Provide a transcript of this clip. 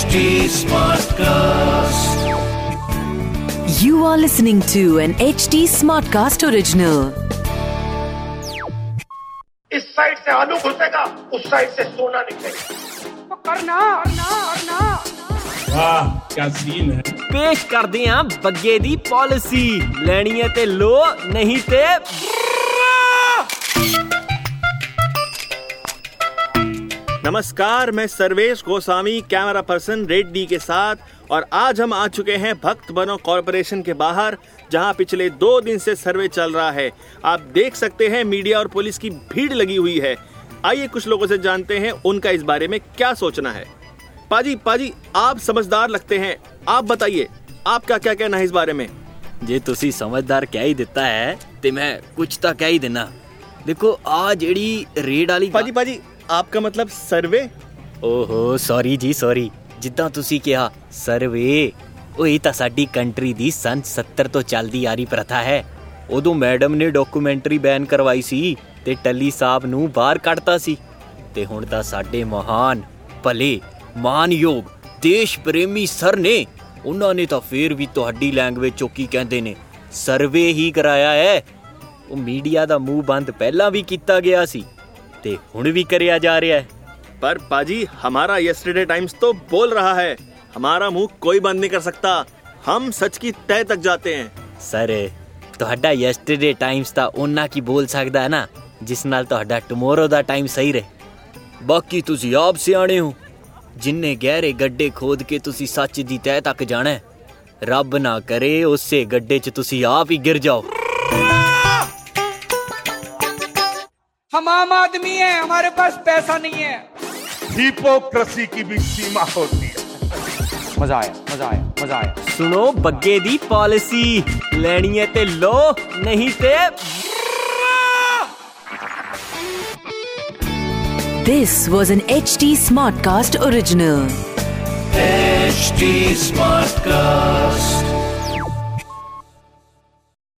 HD Smartcast. You are listening to an HD Smartcast original. इस side से आलू घुसेगा उस साइड से सोना निकलेगा करना करना करना वाह क्या सीन है पेश कर दिया बग्गे दी पॉलिसी लेनी है ते लो नहीं ते नमस्कार मैं सर्वेश गोस्वामी कैमरा पर्सन रेड्डी के साथ और आज हम आ चुके हैं भक्त बनो कॉरपोरेशन के बाहर जहां पिछले दो दिन से सर्वे चल रहा है आप देख सकते हैं मीडिया और पुलिस की भीड़ लगी हुई है आइए कुछ लोगों से जानते हैं उनका इस बारे में क्या सोचना है पाजी पाजी आप समझदार लगते हैं आप बताइए आपका क्या कहना है इस बारे में ਜੇ ਤੁਸੀਂ ਸਮਝਦਾਰ ਕਹਿ ਹੀ ਦਿੱਤਾ ਹੈ ਤੇ ਮੈਂ ਕੁਝ ਤਾਂ ਕਹਿ ਹੀ ਦੇਣਾ ਦੇਖੋ ਆ ਜਿਹੜੀ ਰੇਡ ਵਾਲੀ पाजी पाजी आपका मतलब सर्वे ਓਹੋ ਸੌਰੀ ਜੀ ਸੌਰੀ ਜਿੱਦਾਂ ਤੁਸੀਂ ਕਿਹਾ ਸਰਵੇ ਉਹ ਇਹ ਤਾਂ ਸਾਡੀ ਕੰਟਰੀ ਦੀ ਸਨ 70 ਤੋਂ ਚੱਲਦੀ ਆ ਰਹੀ ਪ੍ਰਥਾ ਹੈ ਉਦੋਂ ਮੈਡਮ ਨੇ ਡਾਕੂਮੈਂਟਰੀ ਬੈਨ ਕਰਵਾਈ ਸੀ ਤੇ ਟੱਲੀ ਸਾਹਿਬ ਨੂੰ ਬਾਹਰ ਕੱਢਤਾ ਸੀ ਤੇ ਹੁਣ ਤਾਂ ਸਾਡੇ ਮਹਾਨ ਭਲੇ ਮਾਨਯੋਗ ਦੇਸ਼ ਪ੍ਰੇਮੀ ਸਰ ਨੇ ਉਹਨਾਂ ਨੇ ਤਾਂ ਫੇਰ ਵੀ ਤੁਹਾਡੀ ਲੈਂਗੁਏਜ ਚੋਂ ਕੀ ਕਹਿੰਦੇ ਨੇ ਸਰਵੇ ਹੀ ਕਰਾਇਆ ਹੈ ਉਹ ਮੀਡੀਆ ਦਾ ਮੂੰਹ ਬੰਦ ਪਹਿਲਾਂ ਵੀ ਕੀਤਾ ਗਿਆ ਸੀ ਤੇ ਹੁਣ ਵੀ ਕਰਿਆ ਜਾ ਰਿਹਾ ਹੈ पर पाजी हमारा यस्टरडे टाइम्स तो बोल रहा है हमारा मुंह कोई बंद नहीं कर सकता हम सच की तय तक जाते हैं ਸਰ ਤੁਹਾਡਾ ਯੈਸਟਰਡੇ ਟਾਈਮਸ ਤਾਂ ਉਹਨਾਂ ਕੀ ਬੋਲ ਸਕਦਾ ਹੈ ਨਾ ਜਿਸ ਨਾਲ ਤੁਹਾਡਾ ਟੁਮਾਰੋ ਦਾ ਟਾਈਮ ਸਹੀ ਰਹੇ ਬਾਕੀ ਤੁਸੀਂ ਆਪ ਸਿਆਣੇ ਹੋ ਜਿੰਨੇ ਗਹਿਰੇ ਗੱਡੇ ਖੋਦ ਕੇ ਤੁਸੀਂ ਸੱਚ ਦੀ ਤਹਿ ਤੱਕ ਜਾਣਾ ਹੈ, ਰੱਬ ਨਾ ਕਰੇ ਉਸੇ ਗੱਡੇ 'ਚ ਤੁਸੀਂ ਆਪ ਹੀ ਗਿਰ ਜਾਓ हम आम आदमी हैं हमारे पास पैसा नहीं है। हिपोक्रेसी की भी सीमा होती है। मज़ा आया मज़ा आया मज़ा आया। सुनो बग्गे दी पॉलिसी लेनी है ते लो नहीं ते this was N H T Smartcast original H Smartcast